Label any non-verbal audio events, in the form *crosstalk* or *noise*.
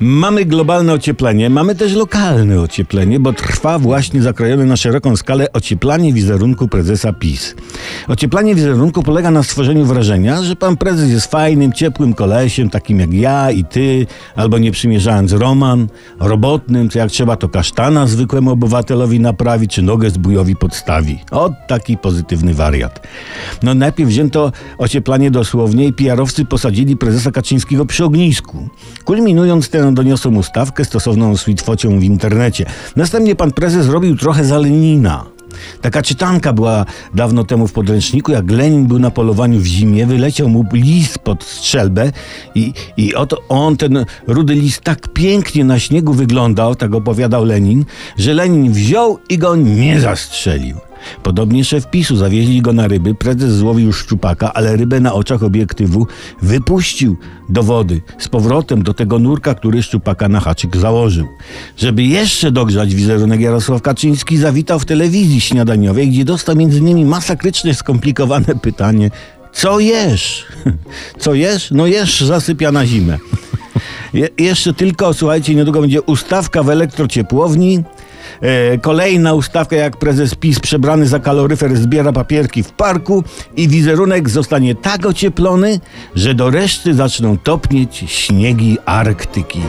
Mamy globalne ocieplenie, mamy też lokalne ocieplenie, bo trwa właśnie zakrojone na szeroką skalę ocieplanie wizerunku prezesa PiS. Ocieplanie wizerunku polega na stworzeniu wrażenia, że pan prezes jest fajnym, ciepłym kolesiem, takim jak ja i ty, albo nie przymierzając Roman, robotnym, co jak trzeba to kasztana zwykłemu obywatelowi naprawi, czy nogę zbójowi podstawi. O, taki pozytywny wariat. No najpierw wzięto ocieplanie dosłownie i PR-owcy posadzili prezesa Kaczyńskiego przy ognisku, kulminując tę doniosłą ustawkę stosowną switwocią w internecie. Następnie pan prezes robił trochę za Lenina. Taka czytanka była dawno temu w podręczniku, jak Lenin był na polowaniu w zimie, wyleciał mu list pod strzelbę i, i oto on, ten rudy list, tak pięknie na śniegu wyglądał, tak opowiadał Lenin, że Lenin wziął i go nie zastrzelił. Podobnie szef PiSu zawieźli go na ryby, prezes złowił szczupaka, ale rybę na oczach obiektywu wypuścił do wody z powrotem do tego nurka, który szczupaka na haczyk założył. Żeby jeszcze dogrzać wizerunek Jarosław Kaczyński zawitał w telewizji śniadaniowej, gdzie dostał między innymi masakrycznie skomplikowane pytanie co jesz? *laughs* Co jesz? No jesz zasypia na zimę. *laughs* Je, jeszcze tylko, słuchajcie, niedługo będzie ustawka w elektrociepłowni. E, kolejna ustawka, jak prezes PiS przebrany za kaloryfer zbiera papierki w parku i wizerunek zostanie tak ocieplony, że do reszty zaczną topnieć śniegi Arktyki.